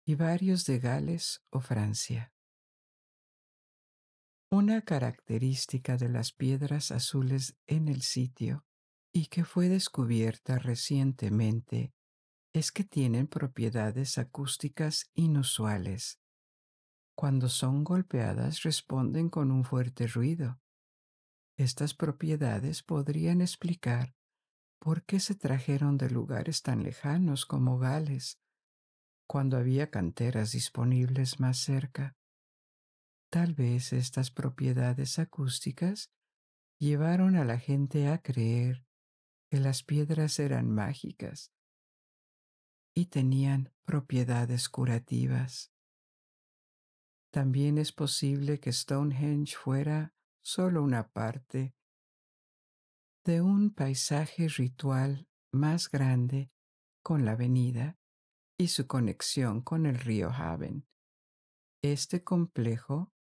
Speaker 1: y varios de Gales o Francia. Una característica de las piedras azules en el sitio y que fue descubierta recientemente es que tienen propiedades acústicas inusuales. Cuando son golpeadas responden con un fuerte ruido. Estas propiedades podrían explicar por qué se trajeron de lugares tan lejanos como Gales, cuando había canteras disponibles más cerca. Tal vez estas propiedades acústicas llevaron a la gente a creer que las piedras eran mágicas y tenían propiedades curativas. También es posible que Stonehenge fuera solo una parte de un paisaje ritual más grande con la avenida y su conexión con el río Haven. Este complejo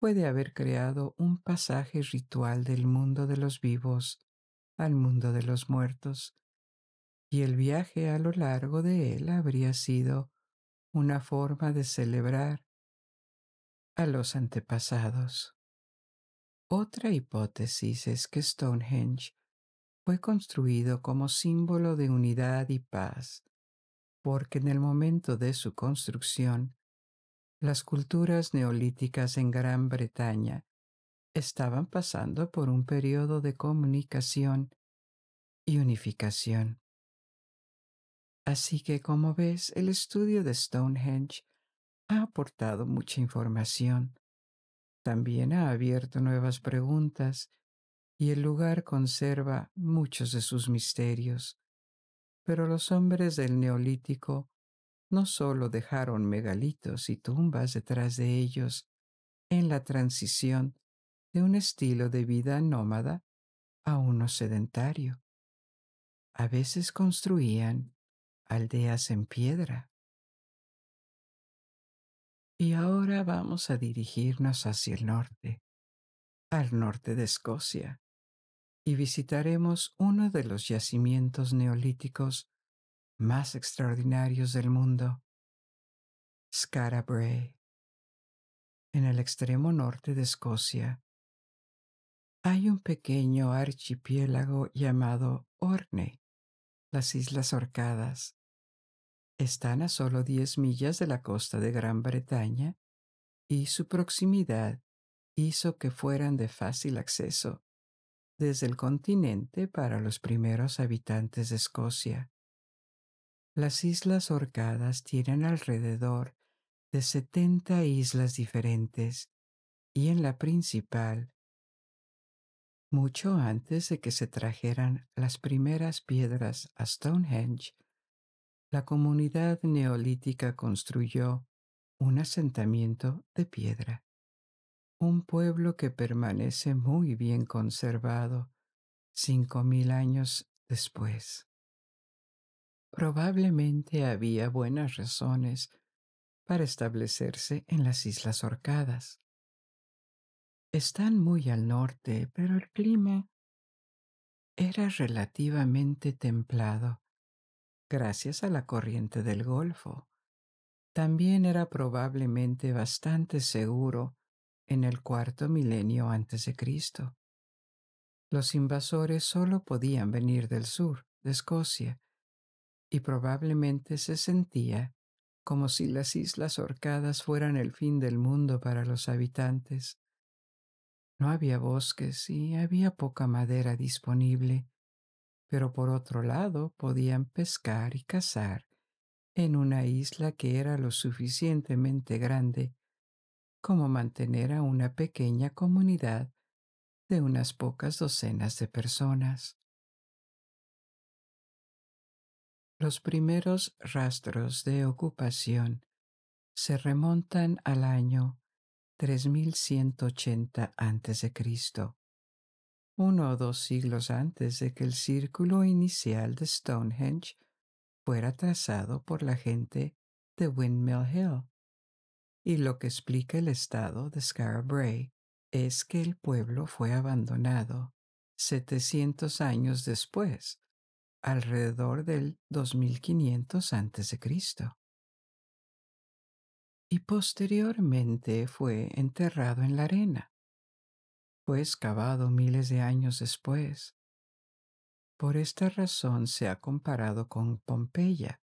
Speaker 1: puede haber creado un pasaje ritual del mundo de los vivos al mundo de los muertos, y el viaje a lo largo de él habría sido una forma de celebrar a los antepasados. Otra hipótesis es que Stonehenge fue construido como símbolo de unidad y paz, porque en el momento de su construcción, las culturas neolíticas en Gran Bretaña estaban pasando por un periodo de comunicación y unificación. Así que, como ves, el estudio de Stonehenge ha aportado mucha información. También ha abierto nuevas preguntas y el lugar conserva muchos de sus misterios. Pero los hombres del Neolítico no solo dejaron megalitos y tumbas detrás de ellos en la transición de un estilo de vida nómada a uno sedentario. A veces construían aldeas en piedra. Y ahora vamos a dirigirnos hacia el norte, al norte de Escocia, y visitaremos uno de los yacimientos neolíticos más extraordinarios del mundo, Skara En el extremo norte de Escocia hay un pequeño archipiélago llamado Orne, las Islas Orcadas. Están a solo 10 millas de la costa de Gran Bretaña y su proximidad hizo que fueran de fácil acceso desde el continente para los primeros habitantes de Escocia. Las Islas Orcadas tienen alrededor de 70 islas diferentes y en la principal mucho antes de que se trajeran las primeras piedras a Stonehenge, la comunidad neolítica construyó un asentamiento de piedra, un pueblo que permanece muy bien conservado cinco mil años después. Probablemente había buenas razones para establecerse en las Islas Orcadas. Están muy al norte, pero el clima era relativamente templado, gracias a la corriente del Golfo. También era probablemente bastante seguro en el cuarto milenio antes de Cristo. Los invasores solo podían venir del sur, de Escocia, y probablemente se sentía como si las islas Orcadas fueran el fin del mundo para los habitantes. No había bosques y había poca madera disponible, pero por otro lado podían pescar y cazar en una isla que era lo suficientemente grande como mantener a una pequeña comunidad de unas pocas docenas de personas. Los primeros rastros de ocupación se remontan al año 3180 a.C., uno o dos siglos antes de que el círculo inicial de Stonehenge fuera trazado por la gente de Windmill Hill. Y lo que explica el estado de Skara es que el pueblo fue abandonado 700 años después, alrededor del 2500 a.C. Y posteriormente fue enterrado en la arena. Fue excavado miles de años después. Por esta razón se ha comparado con Pompeya.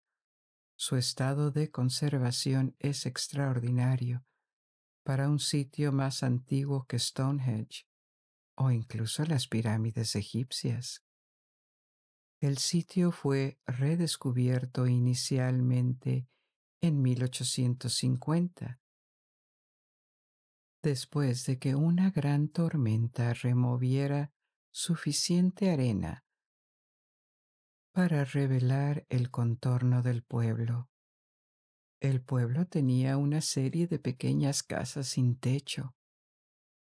Speaker 1: Su estado de conservación es extraordinario para un sitio más antiguo que Stonehenge o incluso las pirámides egipcias. El sitio fue redescubierto inicialmente en 1850, después de que una gran tormenta removiera suficiente arena para revelar el contorno del pueblo. El pueblo tenía una serie de pequeñas casas sin techo.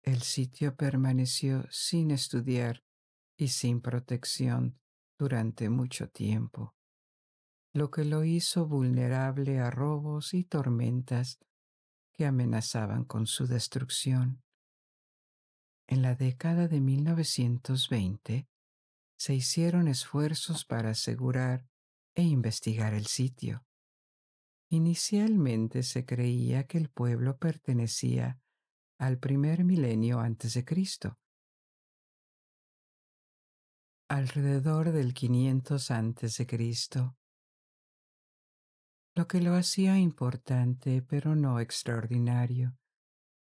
Speaker 1: El sitio permaneció sin estudiar y sin protección durante mucho tiempo, lo que lo hizo vulnerable a robos y tormentas que amenazaban con su destrucción. En la década de 1920 se hicieron esfuerzos para asegurar e investigar el sitio. Inicialmente se creía que el pueblo pertenecía al primer milenio antes de Cristo, alrededor del 500 antes de Cristo, lo que lo hacía importante pero no extraordinario,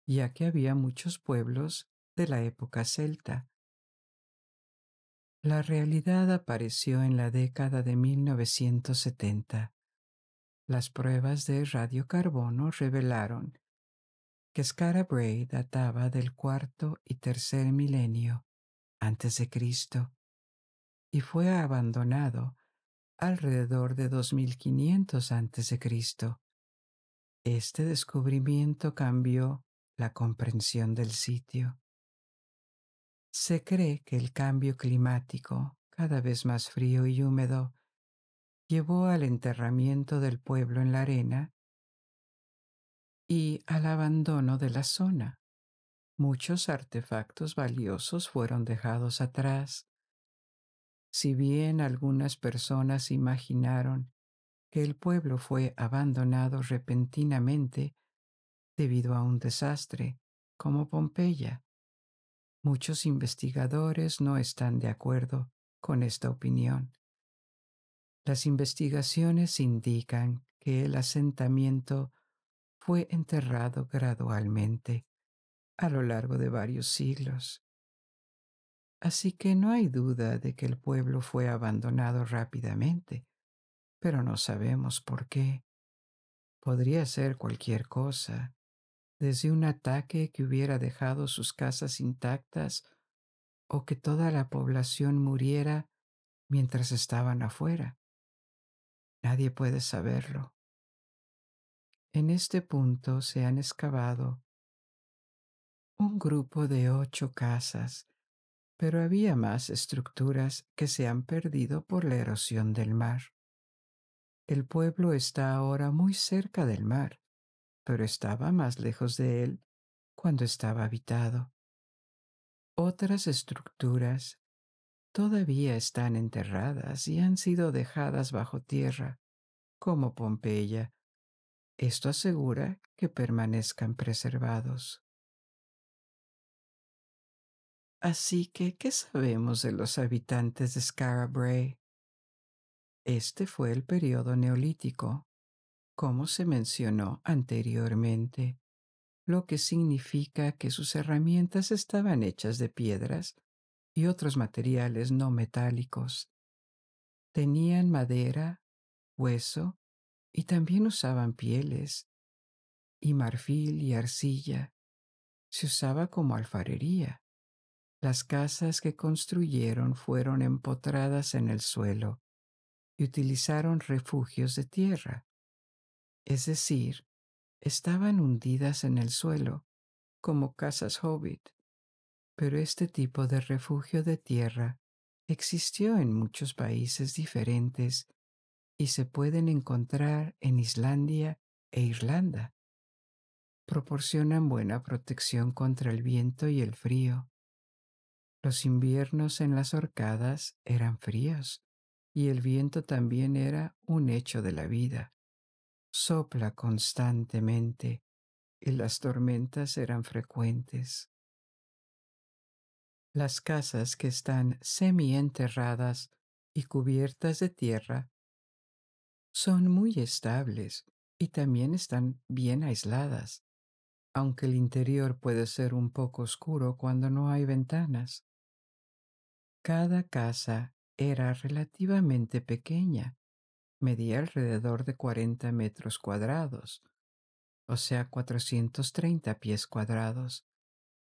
Speaker 1: ya que había muchos pueblos de la época celta. La realidad apareció en la década de 1970 las pruebas de radiocarbono revelaron que Skara Brae databa del cuarto y tercer milenio antes de Cristo y fue abandonado alrededor de 2500 antes de Cristo. Este descubrimiento cambió la comprensión del sitio. Se cree que el cambio climático, cada vez más frío y húmedo, llevó al enterramiento del pueblo en la arena y al abandono de la zona. Muchos artefactos valiosos fueron dejados atrás. Si bien algunas personas imaginaron que el pueblo fue abandonado repentinamente debido a un desastre, como Pompeya, muchos investigadores no están de acuerdo con esta opinión. Las investigaciones indican que el asentamiento fue enterrado gradualmente a lo largo de varios siglos. Así que no hay duda de que el pueblo fue abandonado rápidamente, pero no sabemos por qué. Podría ser cualquier cosa, desde un ataque que hubiera dejado sus casas intactas o que toda la población muriera mientras estaban afuera. Nadie puede saberlo. En este punto se han excavado un grupo de ocho casas, pero había más estructuras que se han perdido por la erosión del mar. El pueblo está ahora muy cerca del mar, pero estaba más lejos de él cuando estaba habitado. Otras estructuras todavía están enterradas y han sido dejadas bajo tierra, como Pompeya. Esto asegura que permanezcan preservados. Así que, ¿qué sabemos de los habitantes de Skara Este fue el periodo neolítico, como se mencionó anteriormente, lo que significa que sus herramientas estaban hechas de piedras y otros materiales no metálicos. Tenían madera, hueso y también usaban pieles y marfil y arcilla. Se usaba como alfarería. Las casas que construyeron fueron empotradas en el suelo y utilizaron refugios de tierra. Es decir, estaban hundidas en el suelo, como casas hobbit pero este tipo de refugio de tierra existió en muchos países diferentes y se pueden encontrar en Islandia e Irlanda. proporcionan buena protección contra el viento y el frío. Los inviernos en las horcadas eran fríos y el viento también era un hecho de la vida. Sopla constantemente y las tormentas eran frecuentes. Las casas que están semi-enterradas y cubiertas de tierra son muy estables y también están bien aisladas, aunque el interior puede ser un poco oscuro cuando no hay ventanas. Cada casa era relativamente pequeña, medía alrededor de 40 metros cuadrados, o sea 430 pies cuadrados,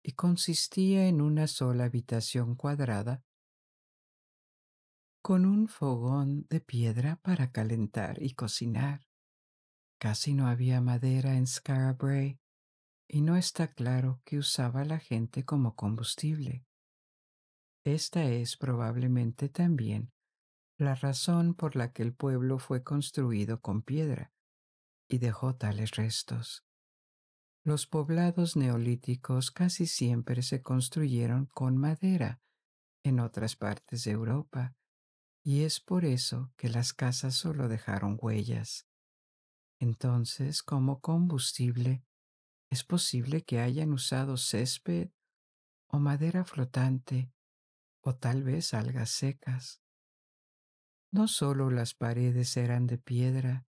Speaker 1: y consistía en una sola habitación cuadrada con un fogón de piedra para calentar y cocinar. Casi no había madera en Scarabray y no está claro qué usaba la gente como combustible. Esta es probablemente también la razón por la que el pueblo fue construido con piedra y dejó tales restos. Los poblados neolíticos casi siempre se construyeron con madera en otras partes de Europa, y es por eso que las casas solo dejaron huellas. Entonces, como combustible, es posible que hayan usado césped o madera flotante o tal vez algas secas. No solo las paredes eran de piedra,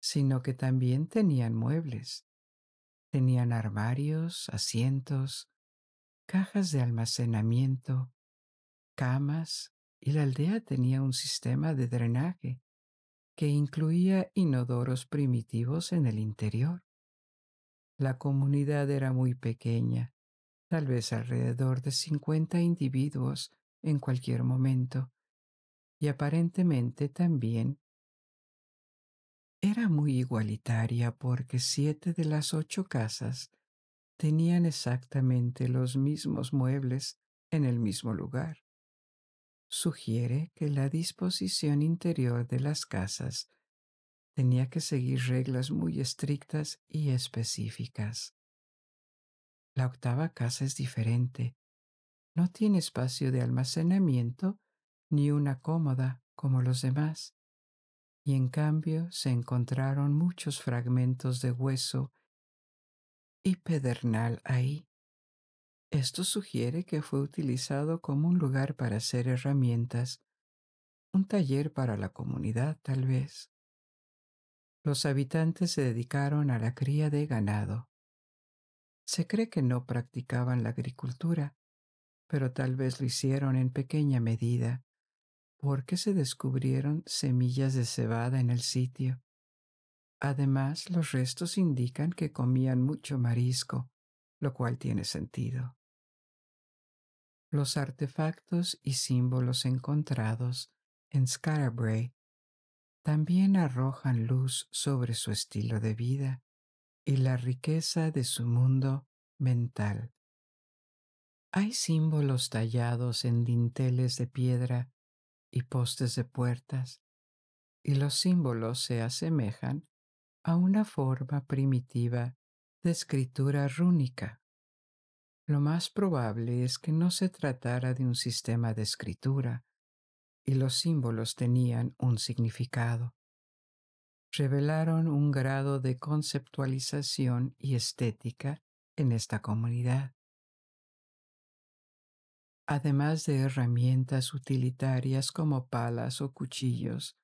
Speaker 1: sino que también tenían muebles. Tenían armarios, asientos, cajas de almacenamiento, camas y la aldea tenía un sistema de drenaje que incluía inodoros primitivos en el interior. La comunidad era muy pequeña, tal vez alrededor de 50 individuos en cualquier momento, y aparentemente también era muy igualitaria porque siete de las ocho casas tenían exactamente los mismos muebles en el mismo lugar. Sugiere que la disposición interior de las casas tenía que seguir reglas muy estrictas y específicas. La octava casa es diferente. No tiene espacio de almacenamiento ni una cómoda como los demás y en cambio se encontraron muchos fragmentos de hueso y pedernal ahí. Esto sugiere que fue utilizado como un lugar para hacer herramientas, un taller para la comunidad tal vez. Los habitantes se dedicaron a la cría de ganado. Se cree que no practicaban la agricultura, pero tal vez lo hicieron en pequeña medida porque se descubrieron semillas de cebada en el sitio. Además, los restos indican que comían mucho marisco, lo cual tiene sentido. Los artefactos y símbolos encontrados en Scarabray también arrojan luz sobre su estilo de vida y la riqueza de su mundo mental. Hay símbolos tallados en dinteles de piedra y postes de puertas, y los símbolos se asemejan a una forma primitiva de escritura rúnica. Lo más probable es que no se tratara de un sistema de escritura, y los símbolos tenían un significado. Revelaron un grado de conceptualización y estética en esta comunidad además de herramientas utilitarias como palas o cuchillos.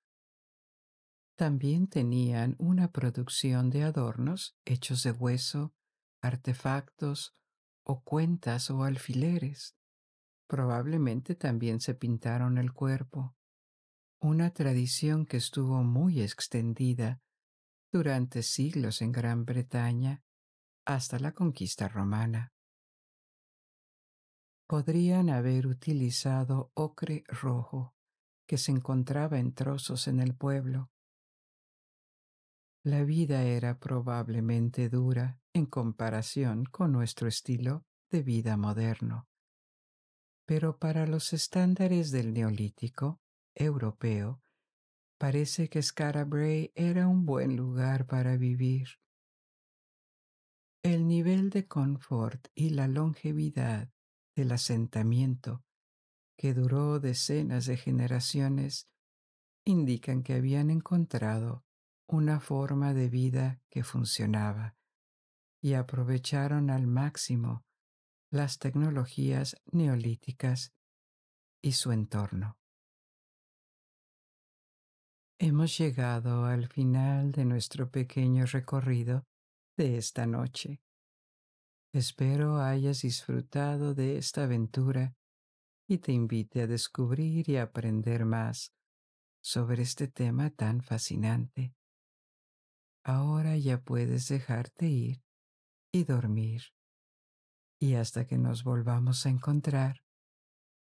Speaker 1: También tenían una producción de adornos hechos de hueso, artefactos o cuentas o alfileres. Probablemente también se pintaron el cuerpo, una tradición que estuvo muy extendida durante siglos en Gran Bretaña hasta la conquista romana podrían haber utilizado ocre rojo que se encontraba en trozos en el pueblo. La vida era probablemente dura en comparación con nuestro estilo de vida moderno. Pero para los estándares del neolítico europeo, parece que Scarabray era un buen lugar para vivir. El nivel de confort y la longevidad del asentamiento, que duró decenas de generaciones, indican que habían encontrado una forma de vida que funcionaba y aprovecharon al máximo las tecnologías neolíticas y su entorno. Hemos llegado al final de nuestro pequeño recorrido de esta noche. Espero hayas disfrutado de esta aventura y te invite a descubrir y aprender más sobre este tema tan fascinante. Ahora ya puedes dejarte ir y dormir. Y hasta que nos volvamos a encontrar,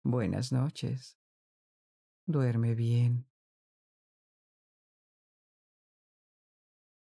Speaker 1: buenas noches. Duerme bien.